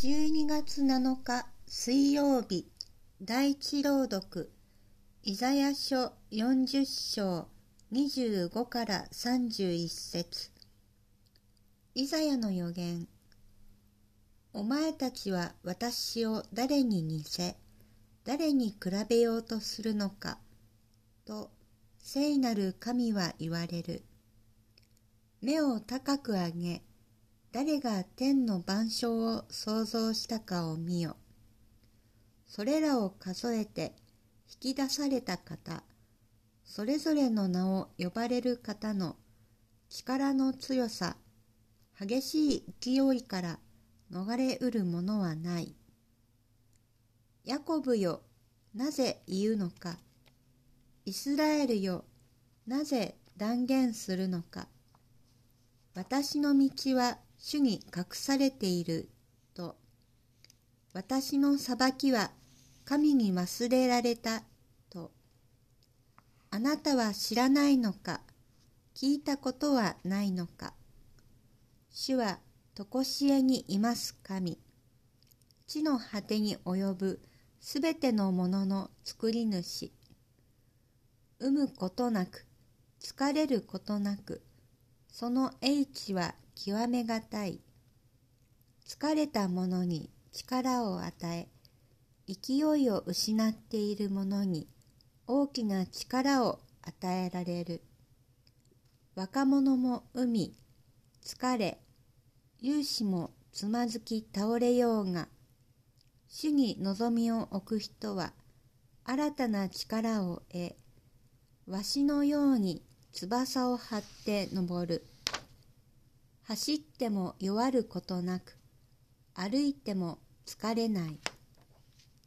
12月7日水曜日第一朗読イザヤ書40章25から31節。イザヤの予言お前たちは私を誰に似せ誰に比べようとするのかと聖なる神は言われる。目を高く上げ誰が天の万象を創造したかを見よ。それらを数えて引き出された方、それぞれの名を呼ばれる方の力の強さ、激しい勢いから逃れうるものはない。ヤコブよ、なぜ言うのか。イスラエルよ、なぜ断言するのか。私の道は主に隠されていると、私の裁きは神に忘れられたと、あなたは知らないのか、聞いたことはないのか。主は常しえにいます神。地の果てに及ぶすべてのものの作り主。産むことなく、疲れることなく、その英知は極めがたい。疲れた者に力を与え、勢いを失っている者に大きな力を与えられる。若者も海、疲れ、勇士もつまずき倒れようが、主に望みを置く人は新たな力を得、わしのように翼を張って登る。走っても弱ることなく歩いても疲れない